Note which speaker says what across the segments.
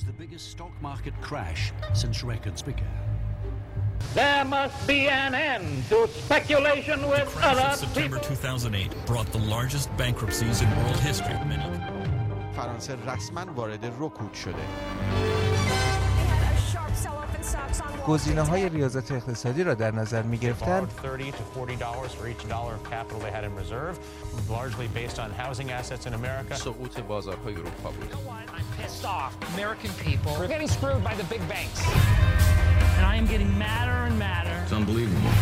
Speaker 1: was the biggest stock market crash since records began.
Speaker 2: There must be an end to speculation
Speaker 3: The
Speaker 2: with
Speaker 3: crash
Speaker 2: other
Speaker 3: of September
Speaker 2: people.
Speaker 3: 2008 brought the largest bankruptcies in world history. Many
Speaker 4: فرانسه رسما وارد رکود شده
Speaker 5: گزینه های ریاضت اقتصادی را در نظر می گرفتن
Speaker 6: borrowed 30 to 40 dollars for each dollar of capital they had in reserve, largely based on housing assets in America.
Speaker 7: سقوط بازارهای اروپا بود
Speaker 2: I'm pissed off.
Speaker 8: American people,
Speaker 2: We're getting screwed by the big banks.
Speaker 8: and I am getting madder and madder.
Speaker 7: It's unbelievable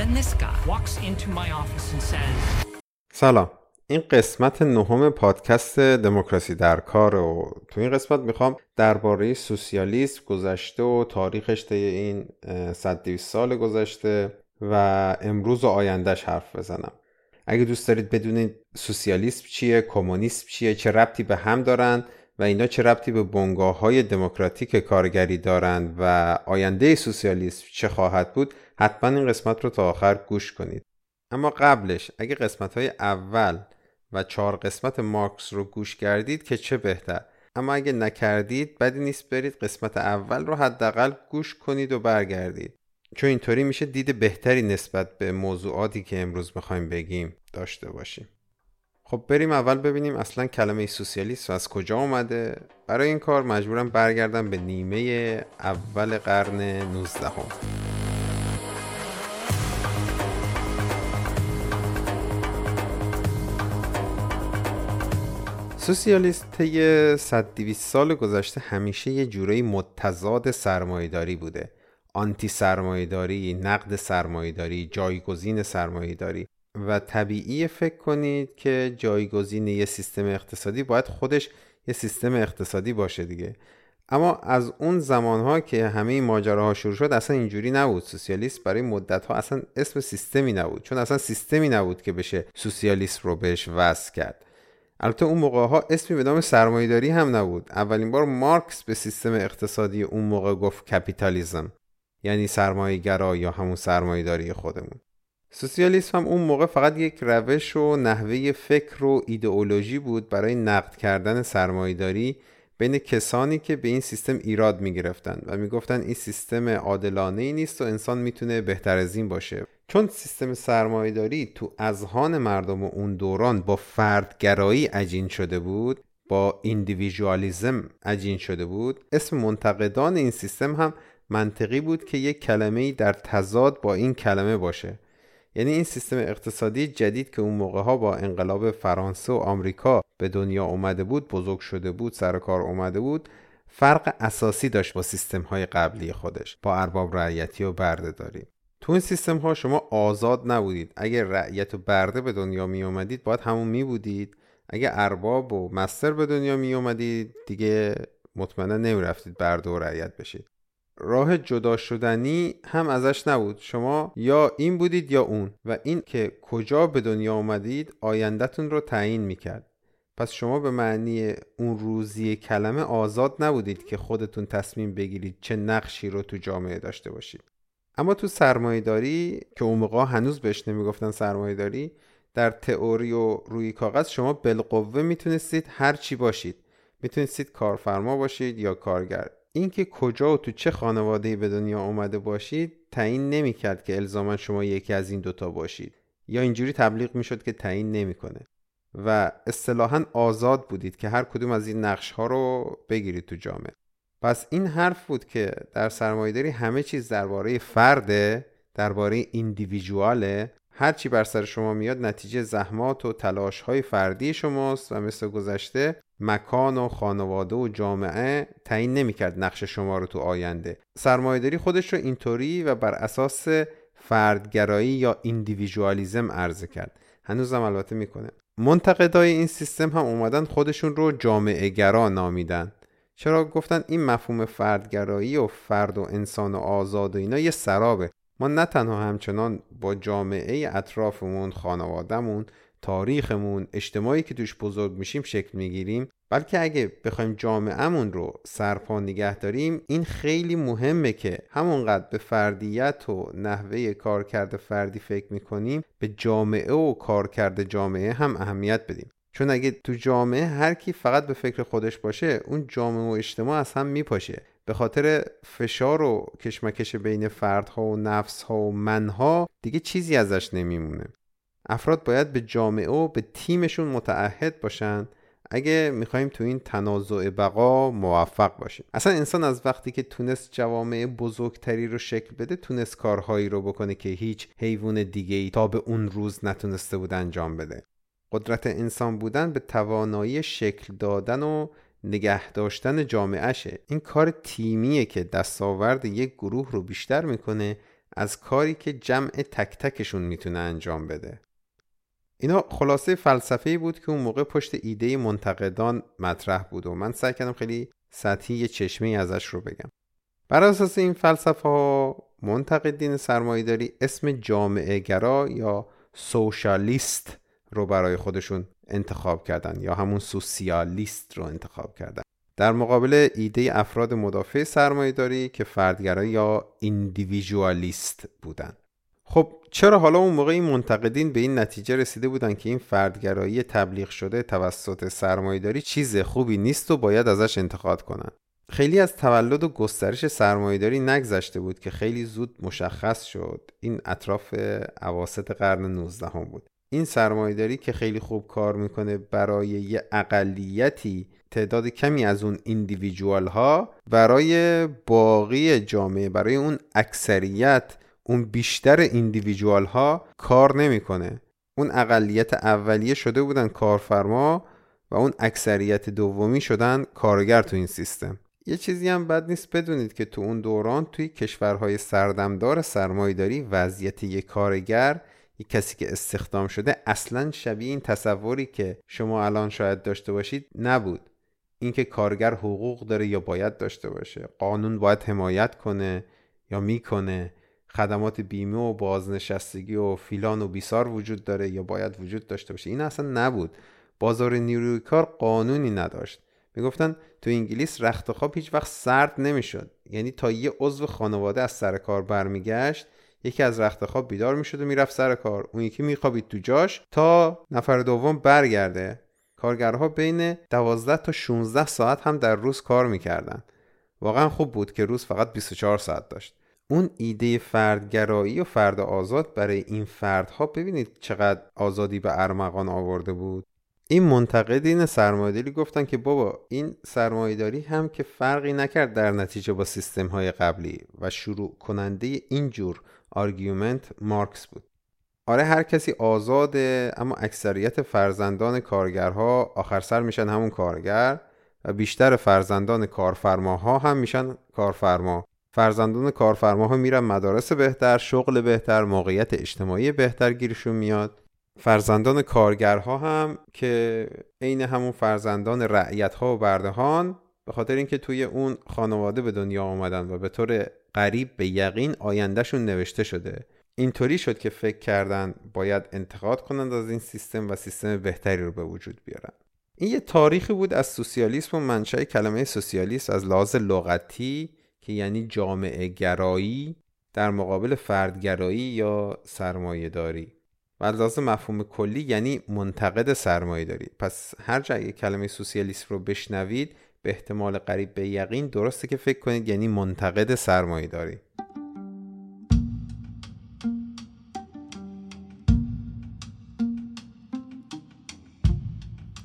Speaker 8: Then this guy walks into my office and says,
Speaker 9: سلام این قسمت نهم پادکست دموکراسی در کار و تو این قسمت می‌خوام درباره سوسیالیسم گذشته و تاریخش طی این اه، 100 200 سال گذشته و امروز و آیندهش حرف بزنم اگه دوست دارید بدونید سوسیالیسم چیه کمونیسم چیه چه ربطی به هم دارن و اینا چه ربطی به بنگاه های دموکراتیک کارگری دارند و آینده سوسیالیسم چه خواهد بود حتما این قسمت رو تا آخر گوش کنید. اما قبلش اگه قسمت های اول و چهار قسمت مارکس رو گوش کردید که چه بهتر؟ اما اگه نکردید بدی نیست برید قسمت اول رو حداقل گوش کنید و برگردید. چون اینطوری میشه دید بهتری نسبت به موضوعاتی که امروز می‌خوایم بگیم داشته باشیم. خب بریم اول ببینیم اصلا کلمه سوسیالیسم از کجا اومده. برای این کار مجبورم برگردم به نیمه اول قرن 19 هم. سوسیالیست طی 100 200 سال گذشته همیشه یه جورایی متضاد سرمایه‌داری بوده. آنتی سرمایه‌داری، نقد سرمایه‌داری، جایگزین سرمایه‌داری. و طبیعی فکر کنید که جایگزین یه سیستم اقتصادی باید خودش یه سیستم اقتصادی باشه دیگه. اما از اون زمانها که همه ماجراها شروع شد اصلا اینجوری نبود. سوسیالیست برای مدت ها اصلا اسم سیستمی نبود چون اصلا سیستمی نبود که بشه سوسیالیست رو بهش وصل کرد. البته اون موقع ها اسمی به نام سرمایه‌داری هم نبود. اولین بار مارکس به سیستم اقتصادی اون موقع گفت کپیتالیزم یعنی سرمایه‌گرا یا همون سرمایه‌داری خودمون. سوسیالیسم هم اون موقع فقط یک روش و نحوه فکر و ایدئولوژی بود برای نقد کردن سرمایه‌داری بین کسانی که به این سیستم ایراد می‌گرفتند و می‌گفتند این سیستم عادلانه ای نیست و انسان می‌تونه بهتر از این باشه. چون سیستم سرمایه‌داری تو اذهان مردم اون دوران با فردگرایی عجین شده بود با ایندیویژوالیزم عجین شده بود اسم منتقدان این سیستم هم منطقی بود که یک کلمه در تضاد با این کلمه باشه. یعنی این سیستم اقتصادی جدید که اون موقع ها با انقلاب فرانسه و آمریکا به دنیا اومده بود بزرگ شده بود سر کار اومده بود فرق اساسی داشت با سیستم های قبلی خودش با ارباب رعیتی و بردهداری تو این سیستم ها شما آزاد نبودید. اگر رعیت و برده به دنیا می اومدید باید همون می بودید اگر ارباب و مستر به دنیا می اومدید دیگه مطمئنا نمی رفتید برده و رعیت بشید. راه جدا شدنی هم ازش نبود. شما یا این بودید یا اون. و این که کجا به دنیا آمدید آیندهتون رو تعیین می‌کرد. پس شما به معنی اون روزی کلمه آزاد نبودید که خودتون تصمیم بگیرید چه نقشی رو تو جامعه داشته باشید. اما تو سرمایهداری که اون هنوز بهش نمی‌گفتن سرمایهداری در تئوری و روی کاغذ شما بالقوه می‌تونستید هر چی باشید. می‌تونستید کارفرما باشید یا کارگر. اینکه کجا و تو چه خانواده‌ای به دنیا اومده باشید تعیین نمی‌کرد که الزاما شما یکی از این دوتا باشید. یا اینجوری تبلیغ می‌شد که تعیین نمی‌کنه. و اصطلاحا آزاد بودید که هر کدوم از این نقش ها رو بگیرید تو جامعه. پس این حرف بود که در سرمایه‌داری همه چیز درباره فرده درباره ایندیویژواله هر چی بر سر شما میاد نتیجه زحمات و تلاش های فردی شماست و مثل گذشته مکان و خانواده و جامعه تعیین نمی‌کرد نقش شما رو تو آینده. سرمایهداری خودش رو اینطوری و بر اساس فردگرایی یا individualism عرضه کرد. هنوزم البته می‌کنه. منتقدای این سیستم هم اومدن خودشون رو جامعه گرا نامیدن. چرا؟ گفتن این مفهوم فردگرایی و فرد و انسان و آزاد و اینا یه سرابه. ما نه تنها همچنان با جامعه اطرافمون خانوادهمون تاریخمون اجتماعی که توش بزرگ میشیم شکل می‌گیریم بلکه اگه بخوایم جامعهمون رو سرپا نگه داریم این خیلی مهمه که همونقدر به فردیت و نحوه کارکرد فردی فکر می‌کنیم به جامعه و کارکرد جامعه هم اهمیت بدیم. چون اگه تو جامعه هر کی فقط به فکر خودش باشه اون جامعه و اجتماع از هم میپاشه. به خاطر فشار و کشمکش بین فردها و نفسها و منها دیگه چیزی ازش نمیمونه. افراد باید به جامعه و به تیمشون متعهد باشن. اگه می‌خوایم تو این تنازع بقا موفق باشیم. اصلا انسان از وقتی که تونست جوامع بزرگتری رو شکل بده تونست کارهایی رو بکنه که هیچ حیوان دیگه ای تا به اون روز نتونسته بود انجام بده. قدرت انسان بودن به توانایی شکل دادن و نگه داشتن جامعهشه. این کار تیمیه که دستاورد یک گروه رو بیشتر می‌کنه از کاری که جمع تک تکشون می‌تونه انجام بده. اینا خلاصه فلسفه بود که اون موقع پشت ایده منتقدان مطرح بود و من سعی کردم خیلی سطحی یه چشمه ازش رو بگم. بر اساس این فلسفه ها منتقدین سرمایهداری اسم جامعه گرا یا سوشالیست رو برای خودشون انتخاب کردن یا همون سوسیالیست رو انتخاب کردن. در مقابل ایده افراد مدافع سرمایهداری که فردگرا یا ایندیویژوالیست بودن. خب چرا حالا اون موقع این منتقدین به این نتیجه رسیده بودن که این فردگرایی تبلیغ شده توسط سرمایهداری چیز خوبی نیست و باید ازش انتقاد کنن؟ خیلی از تولد و گسترش سرمایهداری نگذشته بود که خیلی زود مشخص شد. این اطراف عواست قرن 19 هم بود. این سرمایهداری که خیلی خوب کار می‌کنه برای یه اقلیتی تعداد کمی از اون ایندیویژوال ها برای باقی جامعه برای اون اکثریت اون بیشتر ایندیویژوال ها کار نمی‌کنه. اون اقلیت اولیه شده بودن کارفرما و اون اکثریت دومی شدن کارگر تو این سیستم. یه چیزی هم بد نیست بدونید که تو اون دوران توی کشورهای سردمدار سرمایداری وضعیت یک کارگر یک کسی که استخدام شده اصلا شبیه این تصوری که شما الان شاید داشته باشید نبود. اینکه کارگر حقوق داره یا باید داشته باشه. قانون باید حمایت کنه یا می‌کنه. خدمات بیمه و بازنشستگی و فیلان و بیسار وجود داره یا باید وجود داشته باشه. این اصلا نبود. بازار نیروی کار قانونی نداشت. می‌گفتن تو انگلیس رخت خواب هیچ وقت سرد نمی‌شد. یعنی تا یه عضو خانواده از سر کار برمیگشت یکی از رخت خواب بیدار می‌شد و می‌رفت سر کار. اون یکی میخوابید تو جاش تا نفر دوم برگرده. کارگرها بین 12 تا 16 ساعت هم در روز کار می‌کردن. واقعا خوب بود که روز فقط 24 ساعت داشت. اون ایده فردگرایی و فرد آزاد برای این فردها ببینید چقدر آزادی به ارمغان آورده بود. این منتقدین سرمایهداری گفتن که بابا این سرمایهداری هم که فرقی نکرد در نتیجه با سیستم های قبلی و شروع کننده اینجور argument مارکس بود. آره هر کسی آزاده اما اکثریت فرزندان کارگرها آخر سر میشن همون کارگر و بیشتر فرزندان کارفرماها هم میشن کارفرما. فرزندان کارفرماها میرن مدارس بهتر شغل بهتر موقعیت اجتماعی بهتر گیرشون میاد. فرزندان کارگرها هم که عین همون فرزندان رعیت ها و برده‌ها به خاطر اینکه توی اون خانواده به دنیا آمدن و به طور قریب به یقین آیندهشون نوشته شده. اینطوری شد که فکر کردن باید انتقاد کنند از این سیستم و سیستم بهتری رو به وجود بیارن. این یه تاریخی بود از سوسیالیسم و منشأ کلمه سوسیالیست از لحاظ لغتی که یعنی جامعه گرایی در مقابل فردگرایی یا سرمایه داری. و از مفهوم کلی یعنی منتقد سرمایه داری. پس هر جای کلمه سوسیالیست رو بشنوید به احتمال قریب به یقین درسته که فکر کنید یعنی منتقد سرمایه داری.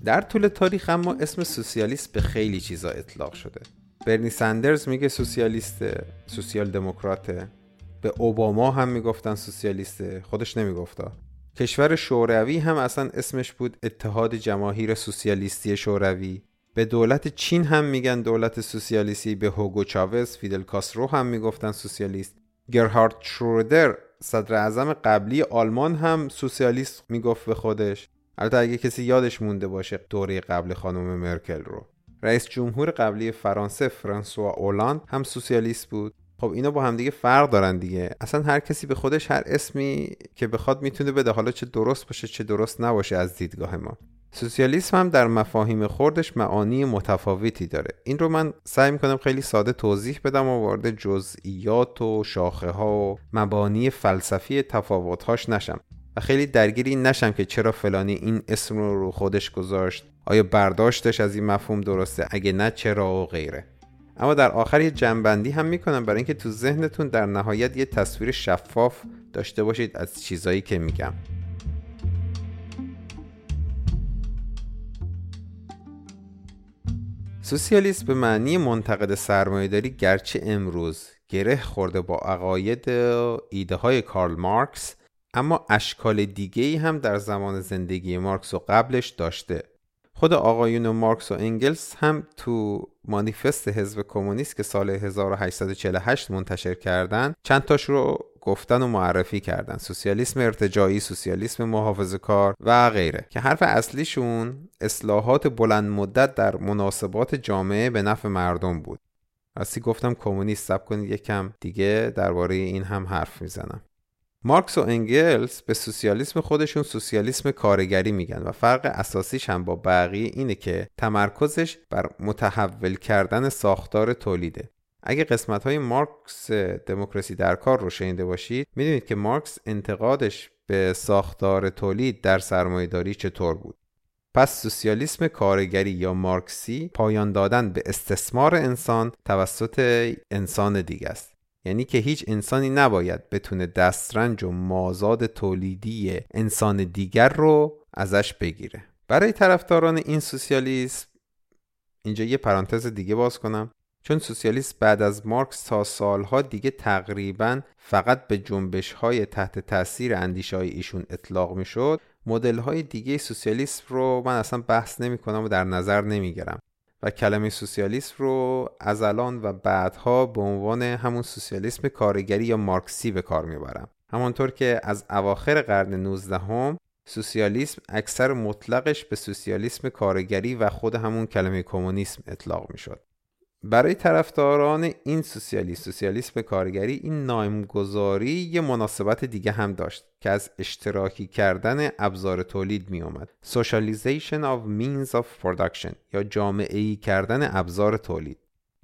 Speaker 9: در طول تاریخ اما اسم سوسیالیست به خیلی چیزا اطلاق شده. برنی سندرز میگه سوسیالیسته سوسیال دموکراته به اوباما هم می‌گفتن سوسیالیسته خودش نمیگفتا. کشور شوروی هم اصلا اسمش بود اتحاد جماهیر سوسیالیستی شوروی. به دولت چین هم میگن دولت سوسیالیستی به هوگو چاوز فیدل کاسترو هم می‌گفتن سوسیالیست. گرهارد شرودر صدر اعظم قبلی آلمان هم سوسیالیست می‌گفت به خودش. البته اگه کسی یادش مونده باشه دوره قبل خانم مرکل رو. رئیس جمهور قبلی فرانسه فرانسوا اولاند هم سوسیالیست بود. خب اینا با همدیگه فرق دارن دیگه. اصلا هر کسی به خودش هر اسمی که بخواد می‌تونه بده. حالا چه درست باشه چه درست نباشه از دیدگاه ما. سوسیالیسم هم در مفاهیم خوردش معانی متفاوتی داره. این رو من سعی می‌کنم خیلی ساده توضیح بدم و وارد جزئیات و شاخه ها و مبانی فلسفی تفاوتهاش نشم و خیلی درگیر این نشم که چرا فلانی این اسم رو رو خودش گذاشت. آیا برداشتش از این مفهوم درسته؟ اگه نه چرا و غیره. اما در آخر یه جنبندی هم می‌کنم برای اینکه تو ذهنتون در نهایت یه تصویر شفاف داشته باشید از چیزایی که میگم. سوسیالیسم به معنی منتقد سرمایهداری گرچه امروز گره خورده با عقاید ایده های کارل مارکس اما اشکال دیگه ای هم در زمان زندگی مارکس و قبلش داشته. خود آقایون مارکس و انگلس هم تو مانیفست حزب کمونیست که سال 1848 منتشر کردن چند تاش رو گفتن و معرفی کردن. سوسیالیسم ارتجایی سوسیالیسم محافظه کار و غیره. که حرف اصلیشون اصلاحات بلند مدت در مناسبات جامعه به نفع مردم بود. راستی گفتم کمونیست سب کنید یکم دیگه درباره این هم حرف می‌زنم. مارکس و انگلس به سوسیالیسم خودشون سوسیالیسم کارگری میگن و فرق اساسیش هم با بقیه اینه که تمرکزش بر متحول کردن ساختار تولیده. اگه قسمت های مارکس دموکراسی در کار رو شنیده باشید می‌دونید که مارکس انتقادش به ساختار تولید در سرمایهداری چطور بود. پس سوسیالیسم کارگری یا مارکسی پایان دادن به استثمار انسان توسط انسان دیگه است. یعنی که هیچ انسانی نباید بتونه دسترنج و مازاد تولیدی انسان دیگر رو ازش بگیره. برای طرفداران این سوسیالیسم اینجا یه پرانتز دیگه باز کنم. چون سوسیالیست بعد از مارکس تا سالها دیگه تقریبا فقط به جنبش های تحت تاثیر اندیشه های ایشون اطلاق می شد مدل های دیگه سوسیالیسم رو من اصلا بحث نمی کنم و در نظر نمی گرم و کلمه سوسیالیسم رو از الان و بعدها به عنوان همون سوسیالیسم کارگری یا مارکسی به کار می‌برم. همانطور که از اواخر قرن 19 هم سوسیالیسم اکثر مطلقش به سوسیالیسم کارگری و خود همون کلمه کمونیسم اطلاق می‌شد. برای طرفداران این سوسیالیسم سوسیالیسم کارگری این نامگذاری یه مناسبت دیگه هم داشت که از اشتراکی کردن ابزار تولید می اومد Socialization of Means of Production یا جامعه ای کردن ابزار تولید.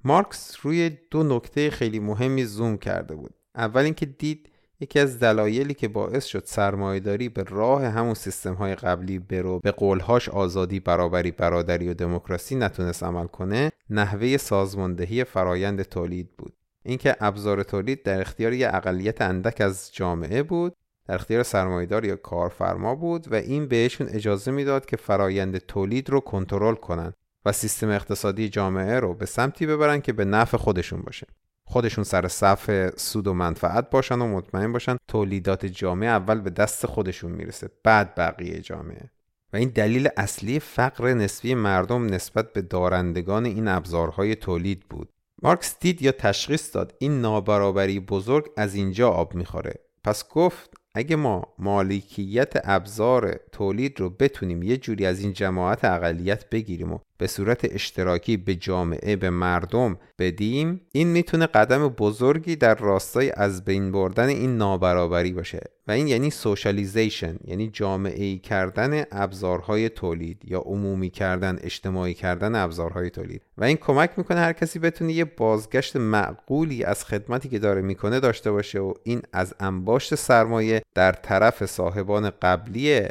Speaker 9: مارکس روی دو نکته خیلی مهمی زوم کرده بود. اول اینکه دید یکی از دلایلی که باعث شد سرمایهداری به راه همون سیستم های قبلی برو به قولهاش آزادی برابری برادری و دموکراسی نتونست عمل کنه نحوه سازماندهی فرایند تولید بود. اینکه ابزار تولید در اختیار یه اقلیت اندک از جامعه بود در اختیار سرمایهدار یا کارفرما بود و این بهشون اجازه می‌داد که فرایند تولید رو کنترل کنن و سیستم اقتصادی جامعه رو به سمتی ببرن که به نفع خودشون باشه. خودشون سر صف سود و منفعت باشن و مطمئن باشن تولیدات جامعه اول به دست خودشون می‌رسه بعد بقیه جامعه. و این دلیل اصلی فقر نسبی مردم نسبت به دارندگان این ابزارهای تولید بود. مارکس دید یا تشخیص داد این نابرابری بزرگ از اینجا آب می‌خوره. پس گفت اگه ما مالکیت ابزار تولید رو بتونیم یه جوری از این جماعت اقلیت بگیریم و به صورت اشتراکی به جامعه به مردم بدیم این می‌تونه قدم بزرگی در راستای از بین بردن این نابرابری باشه. و این یعنی سوشالیزیشن یعنی جامعه ای کردن ابزارهای تولید یا عمومی کردن اجتماعی کردن ابزارهای تولید. و این کمک می‌کنه هر کسی بتونه یه بازگشت معقولی از خدمتی که داره می‌کنه داشته باشه و این از انباشت سرمایه در طرف صاحبان قبلی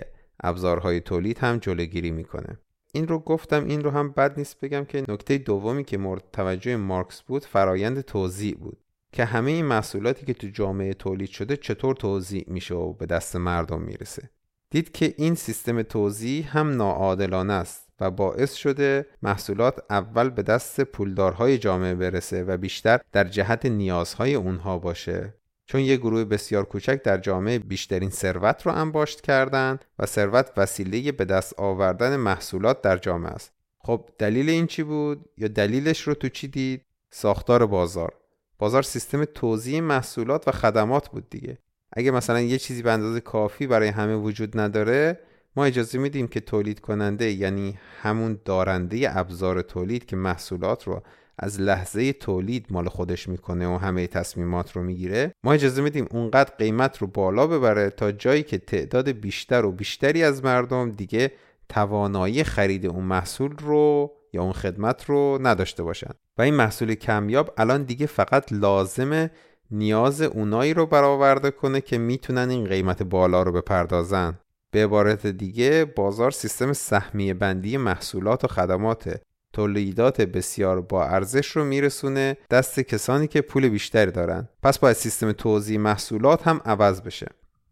Speaker 9: ابزارهای تولید هم جلوگیری می‌کنه. این رو گفتم این رو هم بد نیست بگم که نکته دومی که مورد توجه مارکس بود فرایند توزیع بود. که همه این محصولاتی که تو جامعه تولید شده چطور توزیع میشه و به دست مردم می‌رسه. دید که این سیستم توزیع هم ناعادلانه است و باعث شده محصولات اول به دست پولدارهای جامعه برسه و بیشتر در جهت نیازهای اونها باشه. چون یه گروه بسیار کوچک در جامعه بیشترین ثروت رو انباشت کردند و ثروت وسیله به دست آوردن محصولات در جامعه است. خب دلیل این چی بود؟ یا دلیلش رو تو چی دید؟ ساختار بازار. بازار سیستم توزیع محصولات و خدمات بود دیگه. اگه مثلا یه چیزی به اندازه کافی برای همه وجود نداره ما اجازه میدیم که تولید کننده یعنی همون دارنده ابزار تولید که محصولات رو از لحظه تولید مال خودش می‌کنه و همه تصمیمات رو می‌گیره ما اجازه میدیم اونقدر قیمت رو بالا ببره تا جایی که تعداد بیشتر و بیشتری از مردم دیگه توانایی خرید اون محصول رو یا اون خدمت رو نداشته باشن. و این محصول کمیاب الان دیگه فقط لازمه نیاز اونایی رو برآورده کنه که می‌تونن این قیمت بالا رو بپردازن. به عبارت دیگه بازار سیستم سهمیه بندی محصولات و خدمات. تولیدات بسیار با ارزش رو میرسونه دست کسانی که پول بیشتری دارن. پس باید سیستم توزیع محصولات هم عوض بشه.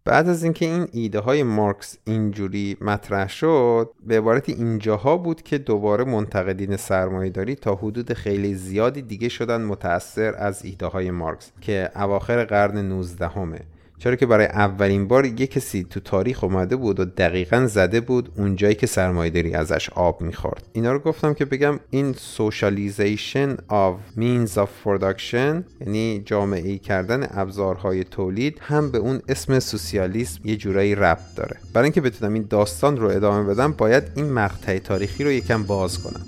Speaker 9: بعد از اینکه این ایده های مارکس اینجوری مطرح شد به عبارت اینجاها بود که دوباره منتقدین سرمایهداری تا حدود خیلی زیادی دیگه شدن متأثر از ایده های مارکس که اواخر قرن 19 همه چرا که برای اولین بار یک کسی تو تاریخ اومده بود و دقیقا زده بود اونجایی که سرمایهداری ازش آب می‌خورد. اینا رو گفتم که بگم این socialization of means of production یعنی جامعه ای کردن ابزارهای تولید هم به اون اسم سوسیالیسم یه جورایی ربط داره. برای اینکه بتونم این داستان رو ادامه بدم باید این مقطع تاریخی رو یکم باز کنم.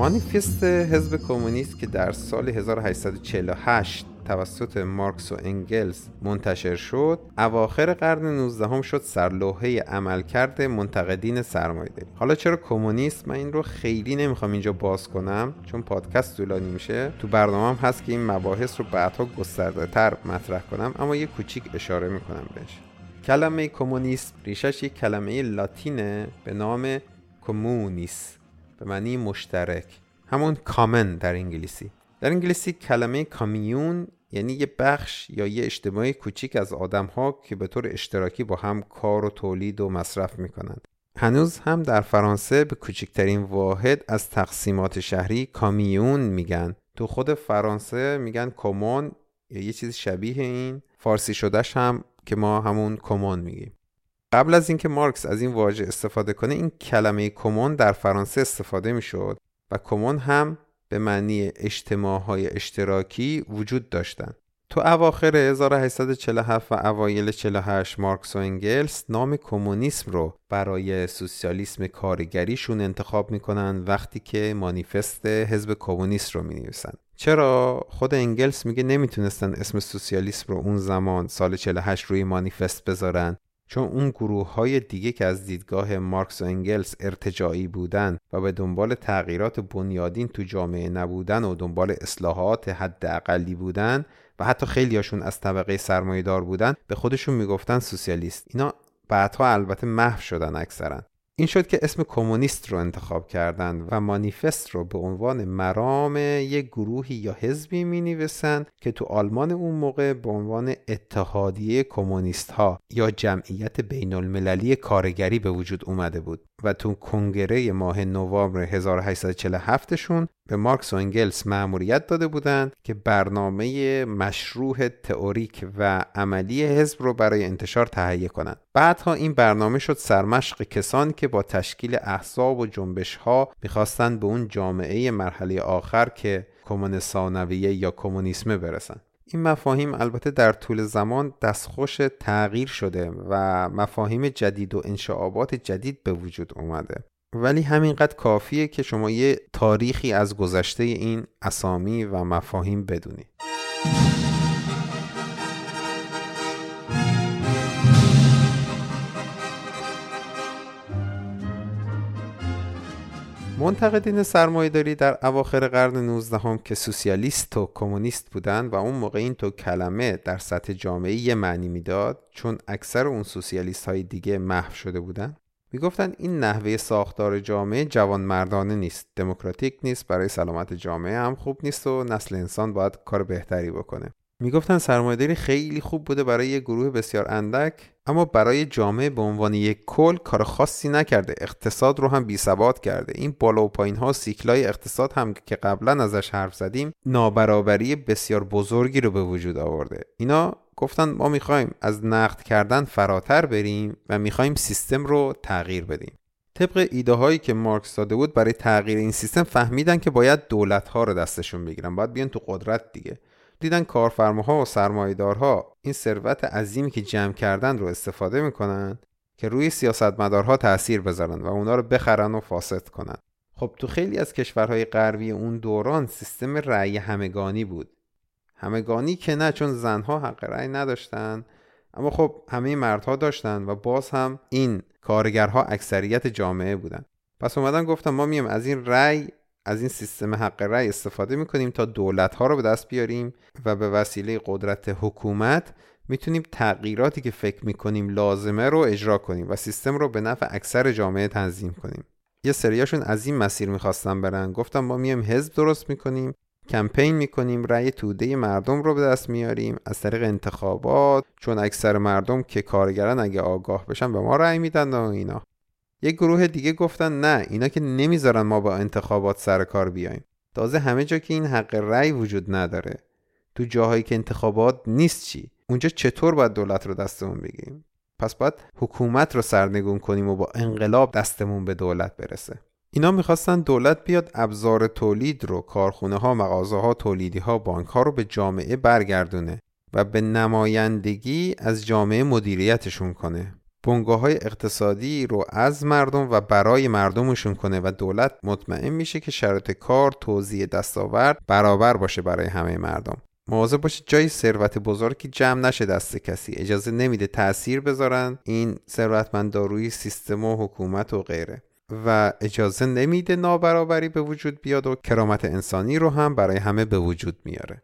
Speaker 9: مانیفست حزب کمونیست که در سال 1848 توسط مارکس و انگلز منتشر شد اواخر قرن 19 هم شد سرلوحه عملکرد منتقدین سرمایه‌داری. حالا چرا کمونیست؟ من این رو خیلی نمی‌خوام اینجا باز کنم چون پادکست طولانی میشه. تو برنامه هم هست که این مباحث رو بعدها گسترده تر مطرح کنم اما یه کوچیک اشاره می‌کنم بهش. کلمه کمونیست ریشش یک کلمه لاتینه به نام کمونیس. به معنی مشترک. همون کامن در انگلیسی. در انگلیسی کلمه کامیون یعنی یه بخش یا یه اجتماعی کوچیک از آدم ها که به طور اشتراکی با هم کار و تولید و مصرف می‌کنند. هنوز هم در فرانسه به کوچکترین واحد از تقسیمات شهری کامیون میگن. تو خود فرانسه میگن کمون یا یه چیز شبیه این. فارسی شدهش هم که ما همون کمون میگیم. قبل از اینکه مارکس از این واژه استفاده کنه این کلمه کمون در فرانسه استفاده می‌شد و کمون هم به معنی اجتماعهای اشتراکی وجود داشتند. تو اواخر 1847 و اوایل 48 مارکس و انگلس نام کمونیسم رو برای سوسیالیسم کارگریشون انتخاب می‌کنن وقتی که مانیفست حزب کمونیست رو می چرا؟ خود انگلس میگه نمی‌تونستن اسم سوسیالیسم رو اون زمان سال 48 روی مانیفست بذارن. چون اون گروه های دیگه که از دیدگاه مارکس و انگلس ارتجاعی بودن و به دنبال تغییرات بنیادین تو جامعه نبودن و دنبال اصلاحات حداقلی بودن و حتی خیلیاشون از طبقه سرمایهدار بودن به خودشون می‌گفتن سوسیالیست. اینا بعدها البته محو شدن اکثرا. این شد که اسم کمونیست رو انتخاب کردند و مانیفست رو به عنوان مرام یک گروهی یا حزبی می نویسند که تو آلمان اون موقع به عنوان اتحادیه کمونیست ها یا جمعیت بین المللی کارگری به وجود اومده بود. و تو کنگره ماه نوامبر 1847 شون به مارکس و انگلس مأموریت داده بودند که برنامه مشروع تئوریک و عملی حزب رو برای انتشار تهیه کنند. بعدها این برنامه شد سرمشق کسانی که با تشکیل احزاب و جنبش ها می‌خواستند به اون جامعه مرحله آخر که کمون ثانویه یا کمونیسم برسند. این مفاهیم البته در طول زمان دستخوش تغییر شده و مفاهیم جدید و انشعابات جدید به وجود اومده. ولی همینقدر کافیه که شما یه تاریخی از گذشته این اسامی و مفاهیم بدونید منتقدین سرمایهداری در اواخر قرن 19 هم که سوسیالیست و کمونیست بودند و اون موقع این تو کلمه در سطح جامعه یه معنی می‌داد چون اکثر اون سوسیالیست های دیگه محو شده بودن. می‌گفتند این نحوه ساختار جامعه جوان مردانه نیست دموکراتیک نیست برای سلامت جامعه هم خوب نیست و نسل انسان باید کار بهتری بکنه. می‌گفتن سرمایهداری خیلی خوب بوده برای یه گروه بسیار اندک اما برای جامعه به عنوان یک کل کار خاصی نکرده. اقتصاد رو هم بی کرده. این بالا و پایین ها سیکلای اقتصاد هم که قبلا ازش حرف زدیم نابرابری بسیار بزرگی رو به وجود آورده. اینا گفتن ما می‌خوایم از نقد کردن فراتر بریم و می‌خوایم سیستم رو تغییر بدیم. طبق ایده هایی که مارکس داده بود برای تغییر این سیستم فهمیدن که باید دولت ها رو دستشون بگیرن. باید بیان تو قدرت دیگه. دیدن کارفرماها و سرمایدارها این ثروت عظیمی که جمع کردن رو استفاده می‌کنن که روی سیاستمدارها تاثیر بذارن و اونا رو بخرن و فاسد کنن. خب تو خیلی از کشورهای غربی اون دوران سیستم رأی همگانی بود. همگانی که نه چون زنها حق رأی نداشتن اما خب همه مردها داشتن و باز هم این کارگرها اکثریت جامعه بودن. پس اومدن گفتم ما میم از این رأی از این سیستم حق رأی استفاده می‌کنیم تا دولت ها رو به دست بیاریم و به وسیله قدرت حکومت می‌تونیم تغییراتی که فکر می‌کنیم لازمه رو اجرا کنیم و سیستم رو به نفع اکثر جامعه تنظیم کنیم. یه سریاشون از این مسیر می‌خواستن برن. گفتم ما میایم حزب درست می‌کنیم کمپین می‌کنیم رأی توده مردم رو به دست میاریم. از طریق انتخابات چون اکثر مردم که کارگران اگه آگاه بشن به ما رأی میدن و اینا. یک گروه دیگه گفتن نه اینا که نمی‌ذارن ما با انتخابات سر کار بیایم. تازه همه جا که این حق رأی وجود نداره. تو جاهایی که انتخابات نیست چی؟ اونجا چطور باید دولت رو دستمون بگیریم؟ پس باید حکومت رو سرنگون کنیم و با انقلاب دستمون به دولت برسه. اینا می‌خواستن دولت بیاد ابزار تولید رو کارخونه ها مغازه ها تولیدی ها بانک ها رو به جامعه برگردونه و به نمایندگی از جامعه مدیریتشون کنه. بنگاه های اقتصادی رو از مردم و برای مردمشون کنه و دولت مطمئن میشه که شرط کار توزیع دستاورد برابر باشه برای همه مردم. مواظب باشید جای ثروت بزرگی جمع نشه دست کسی. اجازه نمیده تاثیر بذارن. این ثروتمندا روی سیستم و حکومت و غیره. و اجازه نمیده نابرابری به وجود بیاد و کرامت انسانی رو هم برای همه به وجود میاره.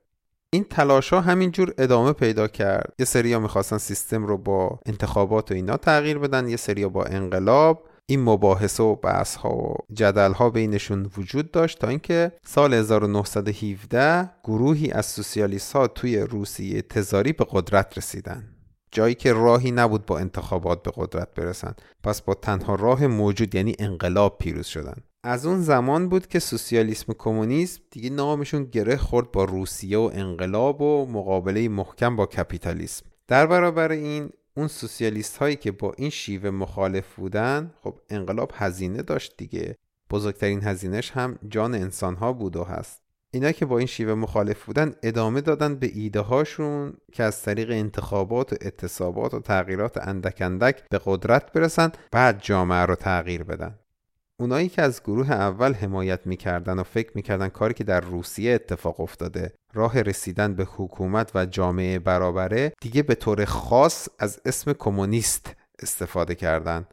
Speaker 9: این تلاش ها همینجور ادامه پیدا کرد. یه سریا می‌خواستن سیستم رو با انتخابات و اینا تغییر بدن یه سریا با انقلاب. این مباحثه و بحث ها و جدل ها بینشون وجود داشت تا اینکه سال 1917 گروهی از سوسیالیست ها توی روسیه تزاری به قدرت رسیدن. جایی که راهی نبود با انتخابات به قدرت برسن. پس با تنها راه موجود یعنی انقلاب پیروز شدن. از اون زمان بود که سوسیالیسم کمونیسم دیگه نامشون گره خورد با روسیه و انقلاب و مقابله محکم با کپیتالیسم. در برابر این اون سوسیالیست هایی که با این شیوه مخالف بودن خب انقلاب هزینه داشت دیگه. بزرگترین هزینهش هم جان انسان ها بود و هست. اینا که با این شیوه مخالف بودن ادامه دادن به ایده هاشون که از طریق انتخابات و اعتصابات و تغییرات اندک اندک به قدرت برسن بعد جامعه رو تغییر بدن. اونایی که از گروه اول حمایت می‌کردن و فکر می‌کردن کاری که در روسیه اتفاق افتاده راه رسیدن به حکومت و جامعه برابره دیگه به طور خاص از اسم کمونیست استفاده کردند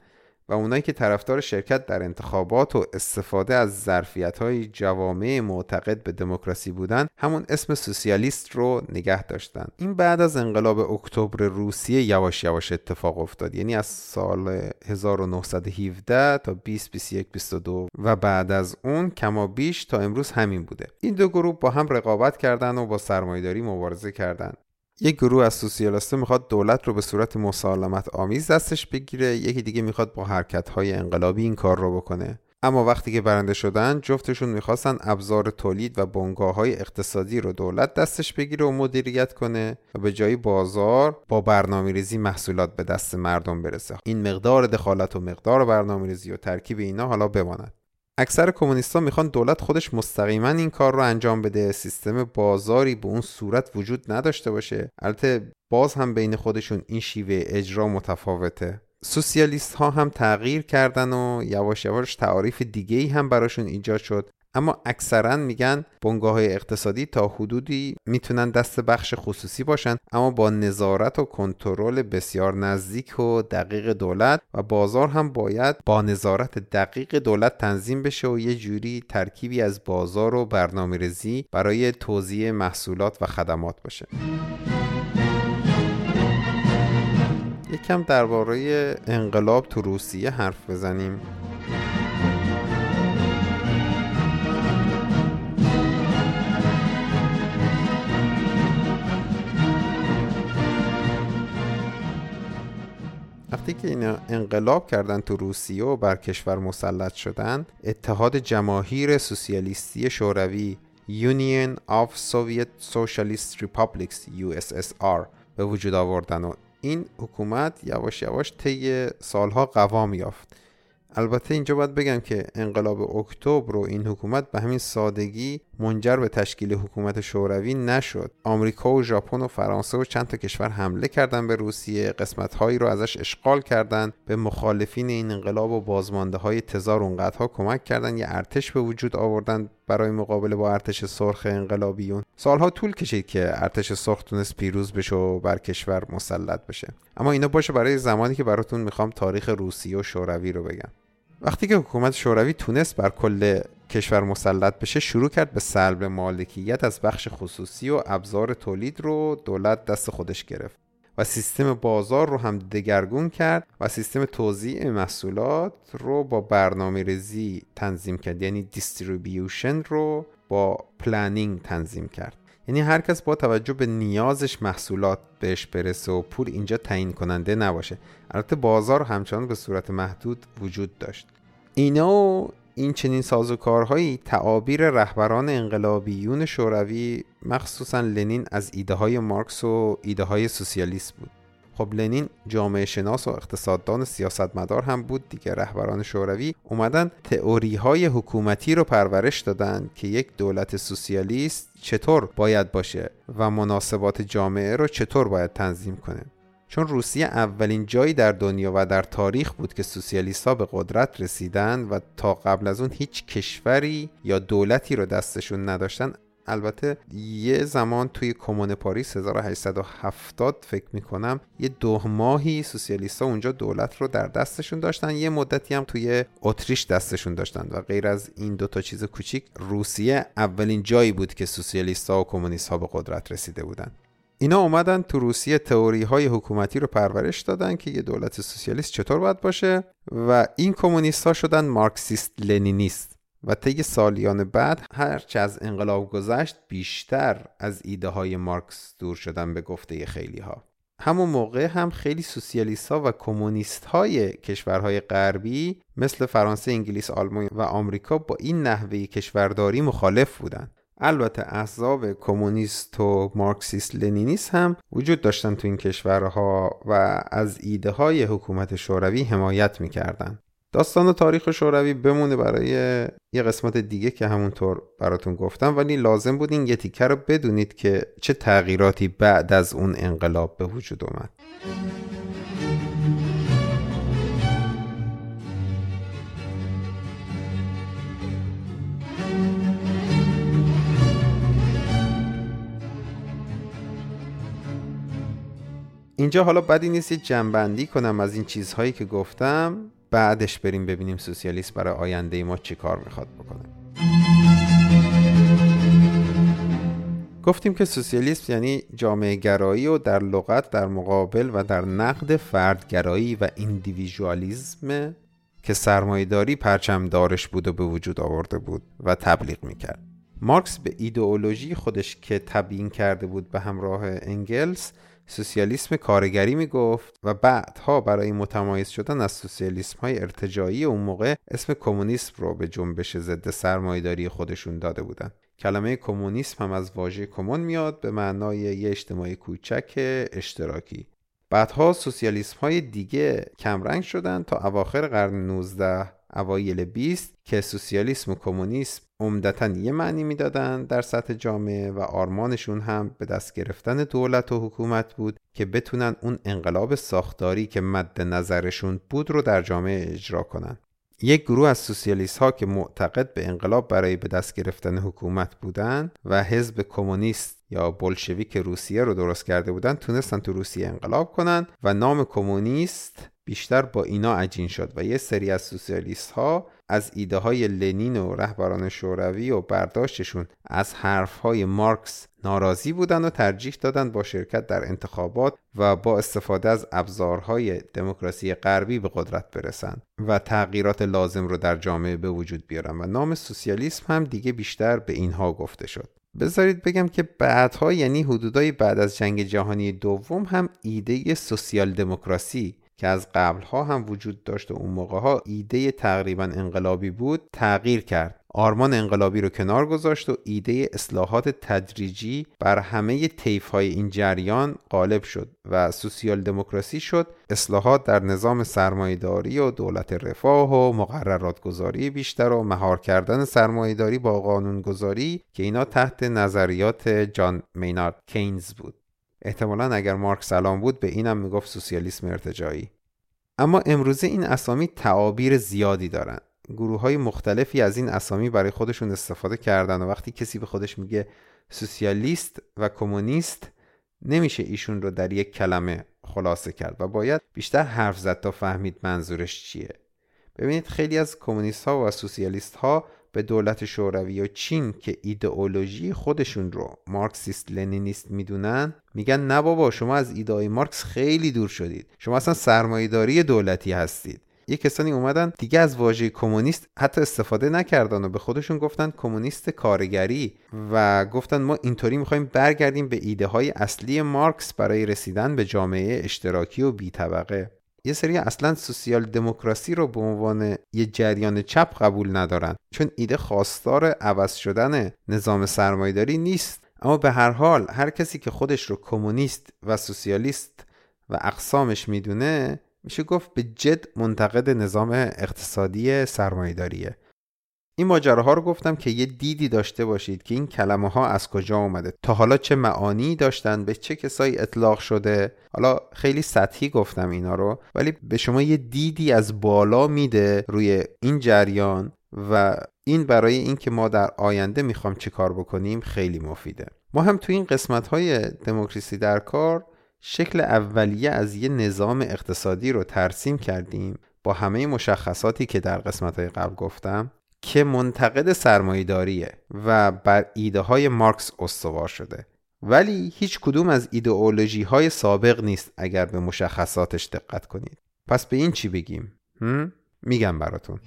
Speaker 9: و اونایی که طرفدار شرکت در انتخابات و استفاده از ظرفیت های جوامع معتقد به دموکراسی بودن همون اسم سوسیالیست رو نگه داشتن. این بعد از انقلاب اکتبر روسیه یواش یواش اتفاق افتاد. یعنی از سال 1917 تا 20 21 22 و بعد از اون کما بیش تا امروز همین بوده. این دو گروه با هم رقابت کردن و با سرمایداری مبارزه کردند یک گروه از سوسیالیستا می‌خواد دولت رو به صورت مسالمت آمیز دستش بگیره یکی دیگه می‌خواد با حرکت های انقلابی این کار رو بکنه. اما وقتی که برنده شدن جفتشون می‌خواستن ابزار تولید و بنگاه های اقتصادی رو دولت دستش بگیره و مدیریت کنه و به جای بازار با برنامه ریزی محصولات به دست مردم برسه. این مقدار دخالت و مقدار برنامه ریزی و ترکیب اینا حالا بماند. اکثر کمونیستا می‌خوان دولت خودش مستقیما این کار رو انجام بده. سیستم بازاری به اون صورت وجود نداشته باشه. البته باز هم بین خودشون این شیوه اجرا متفاوته. سوسیالیست ها هم تغییر کردن و یواش یواش تعاریف دیگه ای هم براشون ایجاد شد. اما اکثرا میگن بنگاه های اقتصادی تا حدودی می‌تونن دست بخش خصوصی باشن اما با نظارت و کنترل بسیار نزدیک و دقیق دولت و بازار هم باید با نظارت دقیق دولت تنظیم بشه و یه جوری ترکیبی از بازار و برنامه ریزی برای توزیع محصولات و خدمات باشه. یکم درباره انقلاب تو روسیه حرف بزنیم. وقتی که اینا انقلاب کردن تو روسیه و بر کشور مسلط شدن اتحاد جماهیر سوسیالیستی شوروی Union of Soviet Socialist Republics USSR به وجود آوردن و این حکومت یواش یواش طی سالها قوام یافت البته اینجا باید بگم که انقلاب اکتبر و این حکومت به همین سادگی منجر به تشکیل حکومت شوروی نشد. آمریکا و ژاپن و فرانسه و چند تا کشور حمله کردند به روسیه قسمت هایی رو ازش اشغال کردند به مخالفین این انقلاب و بازمانده های تزار اونقدرها کمک کردند یه ارتش به وجود آوردن برای مقابله با ارتش سرخ انقلابیون. سالها طول کشید که ارتش سرخ تونست پیروز بشه و بر کشور مسلط بشه. اما اینا باشه برای زمانی که براتون می‌خوام تاریخ روسیه و شوروی رو بگم. وقتی که حکومت شوروی تونست بر کل کشور مسلط بشه شروع کرد به سلب مالکیت از بخش خصوصی و ابزار تولید رو دولت دست خودش گرفت و سیستم بازار رو هم دگرگون کرد و سیستم توزیع محصولات رو با برنامه ریزی تنظیم کرد یعنی distribution رو با planning تنظیم کرد. یعنی هر کس با توجه به نیازش محصولات بهش برسه و پول اینجا تعیین کننده نباشه. البته بازار همچنان به صورت محدود وجود داشت. اینا و این چنین سازوکارهایی تعابیر رهبران انقلابیون شوروی مخصوصا لنین از ایده های مارکس و ایده های سوسیالیست بود. خب لنین جامعه شناس و اقتصاددان سیاستمدار هم بود دیگه. رهبران شوروی اومدن تئوری های حکومتی رو پرورش دادن که یک دولت سوسیالیست چطور باید باشه و مناسبات جامعه رو چطور باید تنظیم کنه. چون روسیه اولین جایی در دنیا و در تاریخ بود که سوسیالیست ها به قدرت رسیدن و تا قبل از اون هیچ کشوری یا دولتی رو دستشون نداشتن. البته یه زمان توی کمون پاریس 1870 فکر می‌کنم یه دو ماهی ها اونجا دولت رو در دستشون داشتن. یه مدتی هم توی اتریش دستشون داشتن و غیر از این دو تا چیز کوچیک روسیه اولین جایی بود که ها و کمونیست ها به قدرت رسیده بودن. اینا اومدن تو روسیه تئوری های حکومتی رو پرورش دادن که یه دولت سوسیالیست چطور باید باشه و این کمونیست ها شدن مارکسیست لنینیست و طی سالیان بعد هرچه از انقلاب گذشت بیشتر از ایده های مارکس دور شدن به گفته خیلی ها همون موقع هم خیلی سوسیالیست ها و کمونیست های کشورهای غربی مثل فرانسه، انگلیس، آلمان و آمریکا با این نحوه کشورداری مخالف بودند. البته احزاب کمونیست و مارکسیست لنینیست هم وجود داشتن تو این کشورها و از ایده های حکومت شوروی حمایت می‌کردن. داستان تاریخ شوروی بمونه برای یه قسمت دیگه که همونطور براتون گفتم ولی لازم بود این یه تیکه رو بدونید که چه تغییراتی بعد از اون انقلاب به وجود اومد. اینجا حالا بدی نیست یه جنبندی کنم از این چیزهایی که گفتم بعدش بریم ببینیم سوسیالیست برای آینده ما چی کار می‌خواد بکنه. گفتیم که سوسیالیسم یعنی جامعه گرایی و در لغت در مقابل و در نقد فردگرایی و ایندیویژوالیزم که سرمایهداری پرچم دارش بود و به وجود آورده بود و تبلیغ می‌کرد. مارکس به ایدئولوژی خودش که تبیین کرده بود به همراه انگلس سوسیالیسم کارگری می گفت و بعدها برای متمایز شدن از سوسیالیسم های ارتجایی اون موقع اسم کمونیسم رو به جنبش ضد سرمایهداری خودشون داده بودن. کلمه کمونیسم هم از واژه کمون میاد به معنای یه اجتماعی کوچک اشتراکی. بعدها سوسیالیسم های دیگه کمرنگ شدن تا اواخر قرن 19 اوایل 20 که سوسیالیسم و کمونیسم عمدتا یه معنی می‌دادن در سطح جامعه و آرمانشون هم به دست گرفتن دولت و حکومت بود که بتونن اون انقلاب ساختاری که مد نظرشون بود رو در جامعه اجرا کنن. یک گروه از سوسیالیست ها که معتقد به انقلاب برای به دست گرفتن حکومت بودن و حزب کمونیست یا بلشویک روسیه رو درست کرده بودن تونستن تو روسیه انقلاب کنن و نام کمونیست بیشتر با اینا عجین شد و یه سری از سوسیالیست ها از ایده های لنین و رهبران شوروی و برداشتشون از حرف های مارکس ناراضی بودن و ترجیح دادن با شرکت در انتخابات و با استفاده از ابزارهای دموکراسی غربی به قدرت برسن و تغییرات لازم رو در جامعه به وجود بیارن و نام سوسیالیسم هم دیگه بیشتر به اینها گفته شد. بذارید بگم که بعدها یعنی حدودای بعد از جنگ جهانی دوم هم ایده سوسیال دموکراسی که از قبلها هم وجود داشت و اون موقع ها ایده تقریبا انقلابی بود تغییر کرد. آرمان انقلابی رو کنار گذاشت و ایده اصلاحات تدریجی بر همه طیف های این جریان غالب شد و سوسیال دموکراسی شد. اصلاحات در نظام سرمایهداری و دولت رفاه و مقررات گذاری بیشتر و مهار کردن سرمایهداری با قانون گذاری که اینا تحت نظریات جان مینارد کینز بود. احتمالا اگر مارک سلام بود به اینم می‌گفت سوسیالیسم ارتجایی اما امروزه این اسامی تعابیر زیادی دارند گروه های مختلفی از این اسامی برای خودشون استفاده کردن و وقتی کسی به خودش میگه سوسیالیست و کمونیست نمیشه ایشون رو در یک کلمه خلاصه کرد و باید بیشتر حرف زد تا فهمید منظورش چیه. ببینید خیلی از کمونیست ها و سوسیالیست ها به دولت شوروی و چین که ایدئولوژی خودشون رو مارکسیست لنینیست می‌دونن میگن نه بابا شما از ایده مارکس خیلی دور شدید. شما اصلا سرمایهداری دولتی هستید. یه کسانی اومدن دیگه از واژه کمونیست حتی استفاده نکردن و به خودشون گفتن کمونیست کارگری و گفتن ما اینطوری می‌خوایم برگردیم به ایده های اصلی مارکس برای رسیدن به جامعه اشتراکی و بی طبقه یه سری اصلا سوسیال دموکراسی رو به عنوان یه جریان چپ قبول ندارن چون ایده خواستار عوض شدن نظام سرمایداری نیست. اما به هر حال هر کسی که خودش رو کمونیست و سوسیالیست و اقسامش می‌دونه میشه گفت به جد منتقد نظام اقتصادی سرمایهداریه. این ماجراها رو گفتم که یه دیدی داشته باشید که این کلمه ها از کجا اومده تا حالا چه معانی داشتن به چه کسایی اطلاق شده. حالا خیلی سطحی گفتم اینا رو ولی به شما یه دیدی از بالا میده روی این جریان و این برای اینکه ما در آینده می‌خوام چه کار بکنیم خیلی مفیده. ما هم تو این قسمت های دموکراسی در کار شکل اولیه از یه نظام اقتصادی رو ترسیم کردیم با همه مشخصاتی که در قسمت های قبل گفتم. که منتقد سرمایهداریه و بر ایده های مارکس استوار شده. ولی هیچ کدوم از ایدئولوژی های سابق نیست اگر به مشخصاتش دقت کنید. پس به این چی بگیم؟ میگم براتون.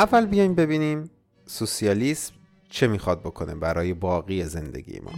Speaker 9: اول بیایم ببینیم سوسیالیسم چه می‌خواد بکنه برای باقی زندگی ما.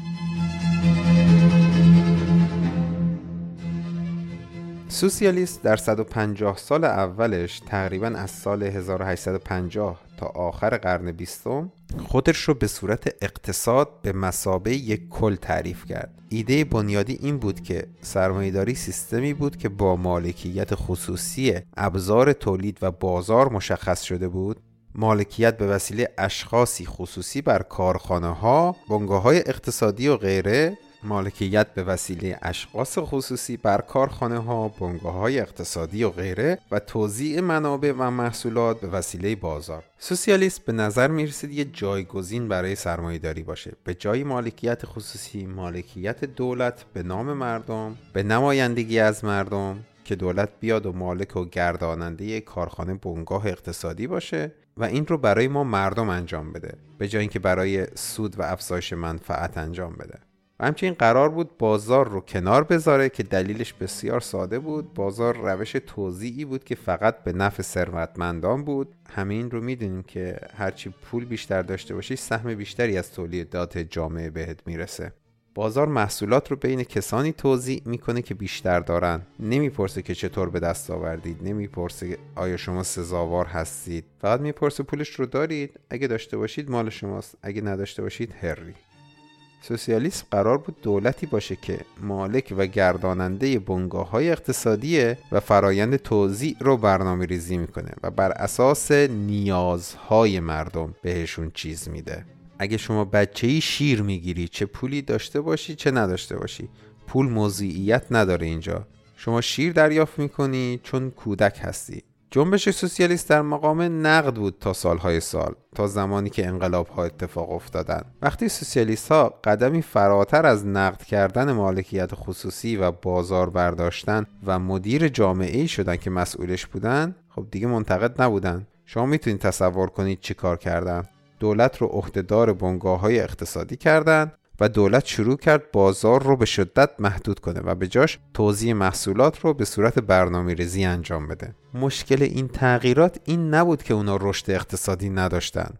Speaker 9: سوسیالیست در 150 سال اولش تقریبا از سال 1850 تا آخر قرن بیستم خودش رو به صورت اقتصاد به مسابه یک کل تعریف کرد. ایده بنیادی این بود که سرمایهداری سیستمی بود که با مالکیت خصوصی ابزار تولید و بازار مشخص شده بود. مالکیت به وسیله اشخاصی خصوصی بر کارخانه ها، بنگاه های اقتصادی و غیره مالکیت به وسیله اشخاص خصوصی بر کارخانه ها، بنگاه های اقتصادی و غیره و توزیع منابع و محصولات به وسیله بازار. سوسیالیست به نظر می رسید یه جایگزین برای سرمایهداری باشه. به جای مالکیت خصوصی، مالکیت دولت به نام مردم، به نمایندگی از مردم که دولت بیاد و مالک و گرداننده کارخانه بنگاه اقتصادی باشه و این رو برای ما مردم انجام بده به جای اینکه برای سود و افزایش منفعت انجام بده. و همچنین قرار بود بازار رو کنار بذاره که دلیلش بسیار ساده بود. بازار روش توزیعی بود که فقط به نفع ثروتمندان بود. همین رو می‌دونیم که هرچی پول بیشتر داشته باشی سهم بیشتری از تولیدات جامعه بهت می‌رسه. بازار محصولات رو بین کسانی توضیح می‌کنه که بیشتر دارن. نمی‌پرسه که چطور به دست آوردید. نمی‌پرسه آیا شما سزاوار هستید. فقط می‌پرسه پولش رو دارید. اگه داشته باشید مال شماست. اگه نداشته باشید هری سوسیالیسم قرار بود دولتی باشه که مالک و گرداننده بنگاه های اقتصادیه و فرایند توزیع رو برنامه ریزی می‌کنه و بر اساس نیازهای مردم بهشون چیز میده. اگه شما بچه ای شیر می‌گیری چه پولی داشته باشی چه نداشته باشی. پول موضوعیت نداره اینجا. شما شیر دریافت می‌کنی چون کودک هستی. جنبش سوسیالیست در مقام نقد بود تا سالهای سال تا زمانی که انقلاب ها اتفاق افتادن. وقتی سوسیالیست ها قدمی فراتر از نقد کردن مالکیت خصوصی و بازار برداشتن و مدیر جامعه ای شدن که مسئولش بودن خب دیگه منتقد نبودن. شما می‌تونید تصور کنید چی کار کردن. دولت رو عهدهدار بنگاه های اقتصادی کردند و دولت شروع کرد بازار رو به شدت محدود کنه و به جاش توزیع محصولات رو به صورت برنامه ریزی انجام بده. مشکل این تغییرات این نبود که اونا رشد اقتصادی نداشتن.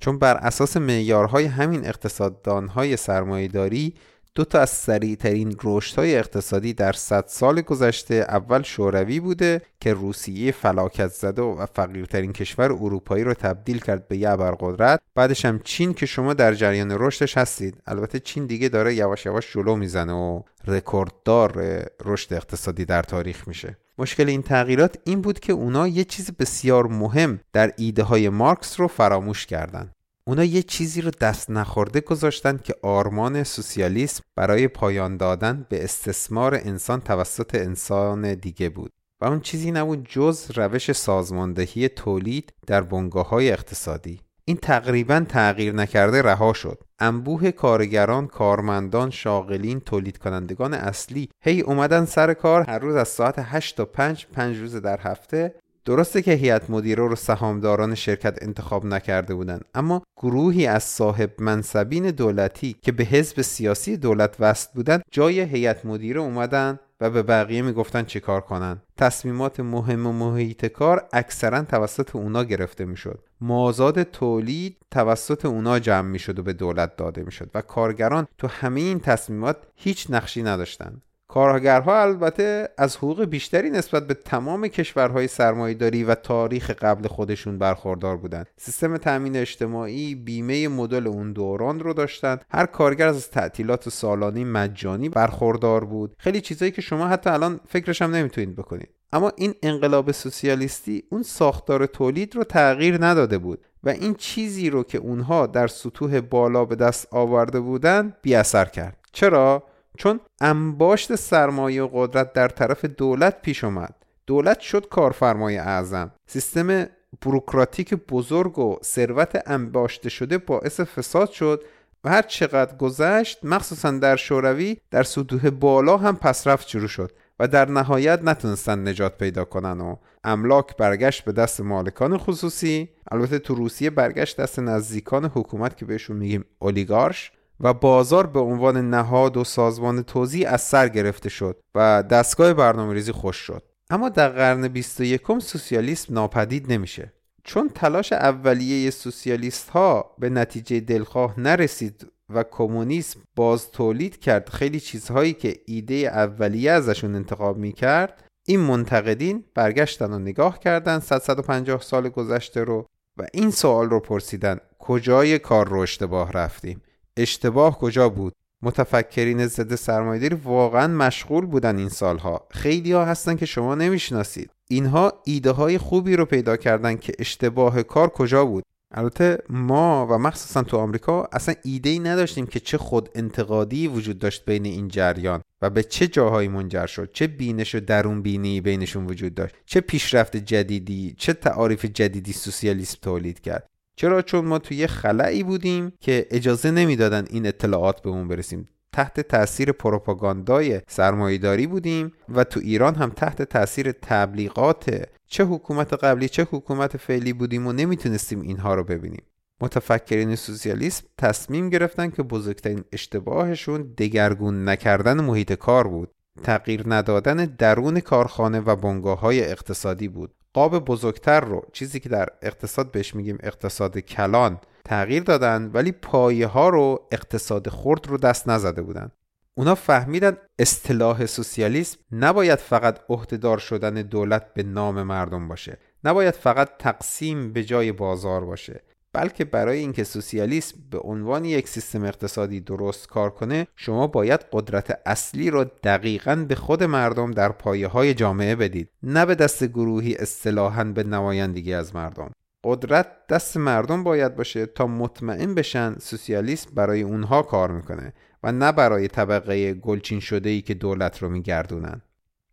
Speaker 9: چون بر اساس معیارهای همین اقتصاددانهای سرمایهداری دو تا از سریعترین رشدهای اقتصادی در 100 سال گذشته اول شوروی بوده که روسیه فلاکت زده و فقیرترین کشور اروپایی رو تبدیل کرد به یه ابرقدرت. بعدش هم چین که شما در جریان رشدش هستید. البته چین دیگه داره یواش یواش جلو می‌زنه و رکورددار رشد اقتصادی در تاریخ میشه. مشکل این تغییرات این بود که اونا یه چیز بسیار مهم در ایده های مارکس رو فراموش کردند. اونا یه چیزی رو دست نخورده گذاشتن که آرمان سوسیالیسم برای پایان دادن به استثمار انسان توسط انسان دیگه بود. و اون چیزی نبود جز روش سازماندهی تولید در بنگاه های اقتصادی. این تقریبا تغییر نکرده رها شد. انبوه کارگران، کارمندان، شاغلین، تولید کنندگان اصلی هی اومدن سر کار هر روز از ساعت 8 تا 5 5 روز در هفته درسته که هیئت مدیره رو سهامداران شرکت انتخاب نکرده بودند اما گروهی از صاحب منصبین دولتی که به حزب سیاسی دولت وصل بودند جای هیئت مدیره اومدن و به بقیه می‌گفتن چه کار کنن. تصمیمات مهم و محیط کار اکثرا توسط اونا گرفته می‌شد. مازاد تولید توسط اونا جمع می‌شد و به دولت داده می‌شد و کارگران تو همه این تصمیمات هیچ نقشی نداشتند کارگرها البته از حقوق بیشتری نسبت به تمام کشورهای سرمایهداری و تاریخ قبل خودشون برخوردار بودند. سیستم تأمین اجتماعی بیمه مدل اون دوران رو داشتن. هر کارگر از تعطیلات سالانه مجانی برخوردار بود. خیلی چیزایی که شما حتی الان فکرش هم نمی‌تونید بکنید. اما این انقلاب سوسیالیستی اون ساختار تولید رو تغییر نداده بود و این چیزی رو که اونها در سطوح بالا به دست آورده بودن بی اثر کرد. چرا؟ چون انباشت سرمایه و قدرت در طرف دولت پیش اومد. دولت شد کارفرمای اعظم. سیستم بروکراتیک بزرگ و ثروت انباشته شده باعث فساد شد و هر چقدر گذشت مخصوصا در شوروی در سطوح بالا هم پسرفت شروع شد و در نهایت نتونستن نجات پیدا کنن و املاک برگشت به دست مالکان خصوصی. البته تو روسیه برگشت دست نزدیکان حکومت که بهشون میگیم اولیگارش. و بازار به عنوان نهاد و سازمان توزیع از سر گرفته شد و دستگاه برنامه ریزی خوش شد. اما در قرن 21 سوسیالیسم ناپدید نمیشه. چون تلاش اولیه سوسیالیست ها به نتیجه دلخواه نرسید و کمونیسم باز تولید کرد خیلی چیزهایی که ایده اولیه ازشون انتخاب می‌کرد این منتقدین برگشتن و نگاه کردن 150 سال گذشته رو و این سوال رو پرسیدن کجای کار رو اشتباه رفتیم؟ اشتباه کجا بود؟ متفکرین ضد سرمایهداری واقعا مشغول بودن این سالها. خیلی ها هستن که شما نمی‌شناسید. اینها ایده های خوبی رو پیدا کردن که اشتباه کار کجا بود. البته ما و مخصوصا تو آمریکا اصلا ایده ای نداشتیم که چه خود انتقادی وجود داشت بین این جریان و به چه جاهایی منجر شد چه بینش و درون بینی بینشون وجود داشت چه پیشرفت جدیدی چه تعاریف جدیدی سوسیالیسم تولید کرد. چرا؟ چون ما توی یه خلایی بودیم که اجازه نمی‌دادن این اطلاعات به اون برسیم. تحت تاثیر پروپاگاندای سرمایهداری بودیم و تو ایران هم تحت تاثیر تبلیغات چه حکومت قبلی چه حکومت فعلی بودیم و نمی‌تونستیم اینها رو ببینیم. متفکرین سوسیالیسم تصمیم گرفتن که بزرگترین اشتباهشون دگرگون نکردن محیط کار بود. تغییر ندادن درون کارخانه و بنگاه های اقتصادی بود. قاب بزرگتر رو چیزی که در اقتصاد بهش میگیم اقتصاد کلان تغییر دادن ولی پایه ها رو اقتصاد خرد رو دست نزده بودن. اونا فهمیدن اصطلاح سوسیالیسم نباید فقط عهدهدار شدن دولت به نام مردم باشه. نباید فقط تقسیم به جای بازار باشه. بلکه برای اینکه سوسیالیسم به عنوان یک سیستم اقتصادی درست کار کنه شما باید قدرت اصلی را دقیقا به خود مردم در پایه های جامعه بدید. نه به دست گروهی اصطلاحا به نمایندگی از مردم. قدرت دست مردم باید باشه تا مطمئن بشن سوسیالیسم برای اونها کار می‌کنه و نه برای طبقه گلچین شده ای که دولت رو میگردونن.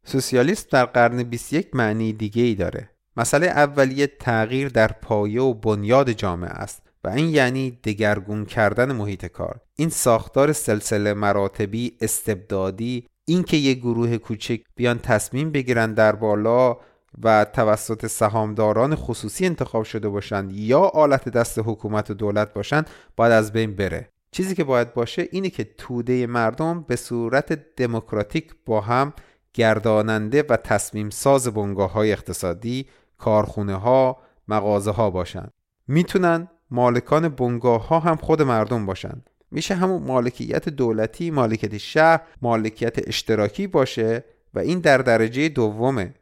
Speaker 9: سوسیالیسم در قرن 21 معنی دیگه ای داره. مسئله اولیه تغییر در پایه و بنیاد جامعه است و این یعنی دگرگون کردن محیط کار. این ساختار سلسله مراتبی استبدادی اینکه یک گروه کوچک بیان تصمیم بگیرن در بالا و توسط سهامداران خصوصی انتخاب شده باشند یا آلت دست حکومت و دولت باشند باید از بین بره. چیزی که باید باشه اینه که توده مردم به صورت دموکراتیک با هم گرداننده و تصمیم ساز بنگاه های اقتصادی، کارخونه ها، مغازه ها باشن. می‌تونن مالکان بنگاه ها هم خود مردم باشن. میشه همون مالکیت دولتی، مالکیت شهر، مالکیت اشتراکی باشه و این در درجه دومه.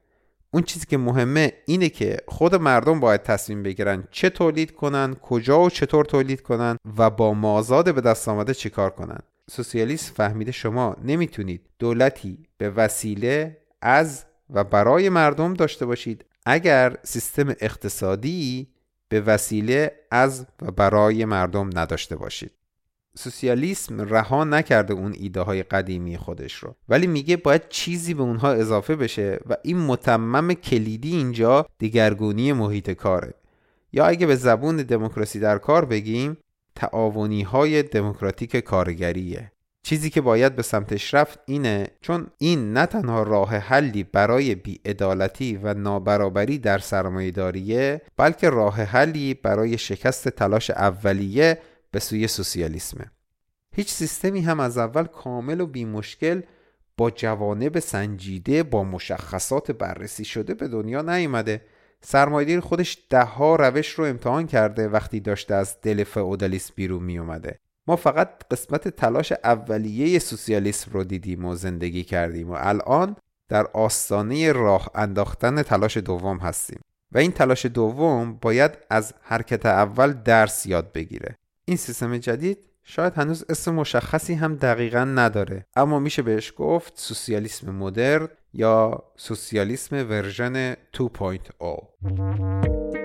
Speaker 9: اون چیزی که مهمه اینه که خود مردم باید تصمیم بگیرن چه تولید کنن، کجا و چطور تولید کنن و با مازاد به دست آمده چیکار کنن. سوسیالیست فهمیده شما نمی‌تونید دولتی به وسیله از و برای مردم داشته باشید اگر سیستم اقتصادی به وسیله از و برای مردم نداشته باشید. سوسیالیسم رها نکرده اون ایده های قدیمی خودش رو. ولی میگه باید چیزی به اونها اضافه بشه و این متمم کلیدی اینجا دیگرگونی محیط کاره. یا اگه به زبون دموکراسی در کار بگیم تعاونی های دموکراتیک کارگریه. چیزی که باید به سمتش رفت اینه چون این نه تنها راه حلی برای بیعدالتی و نابرابری در سرمایهداریه بلکه راه حلی برای شکست تلاش اولیه به سوی سوسیالیسمه. هیچ سیستمی هم از اول کامل و بی مشکل با جوانب سنجیده با مشخصات بررسی شده به دنیا نیومده. سرمایه‌داری خودش دهها روش رو امتحان کرده وقتی داشته از دل فئودالیسم بیرون می اومده ما فقط قسمت تلاش اولیه سوسیالیسم رو دیدیم و زندگی کردیم و الان در آستانه راه انداختن تلاش دوم هستیم. و این تلاش دوم باید از حرکت اول درس یاد بگیره. این سیستم جدید شاید هنوز اسم مشخصی هم دقیقا نداره اما میشه بهش گفت سوسیالیسم مدرن یا سوسیالیسم ورژن 2.0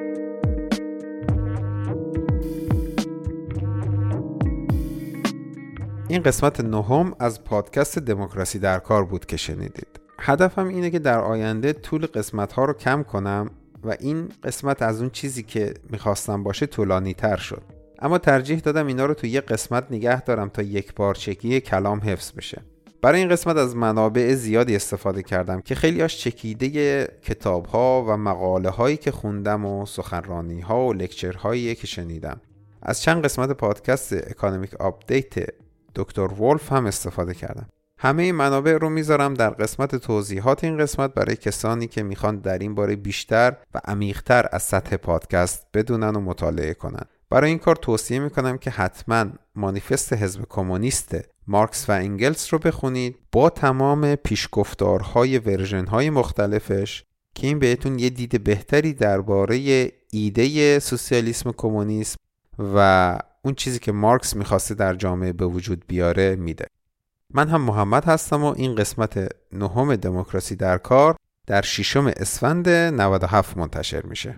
Speaker 9: این قسمت نهم از پادکست دموکراسی در کار بود که شنیدید. هدفم اینه که در آینده طول قسمت ها رو کم کنم و این قسمت از اون چیزی که می‌خواستم باشه طولانی تر شد. اما ترجیح دادم اینا رو تو یک قسمت نگه دارم تا یک بارچگی کلام حفظ بشه. برای این قسمت از منابع زیادی استفاده کردم که خیلی هاش چکیده کتاب ها و مقاله هایی که خوندم و سخنرانی ها و lecture هایی که شنیدم. از چند قسمت پادکست Economic Update دکتر ولف هم استفاده کردم. همه این منابع رو می‌ذارم در قسمت توضیحات این قسمت برای کسانی که می‌خوان در این باره بیشتر و عمیقتر از سطح پادکست بدونن و مطالعه کنن. برای این کار توصیه می‌کنم که حتما مانیفست حزب کمونیست مارکس و انگلس رو بخونید با تمام پیشگفتارهای ورژن های مختلفش که این بهتون یه دید بهتری درباره ایده سوسیالیسم کمونیسم و اون چیزی که مارکس می‌خواسته در جامعه به وجود بیاره میده. من هم محمد هستم و این قسمت نهم دموکراسی در کار در ششم اسفند 97 منتشر میشه.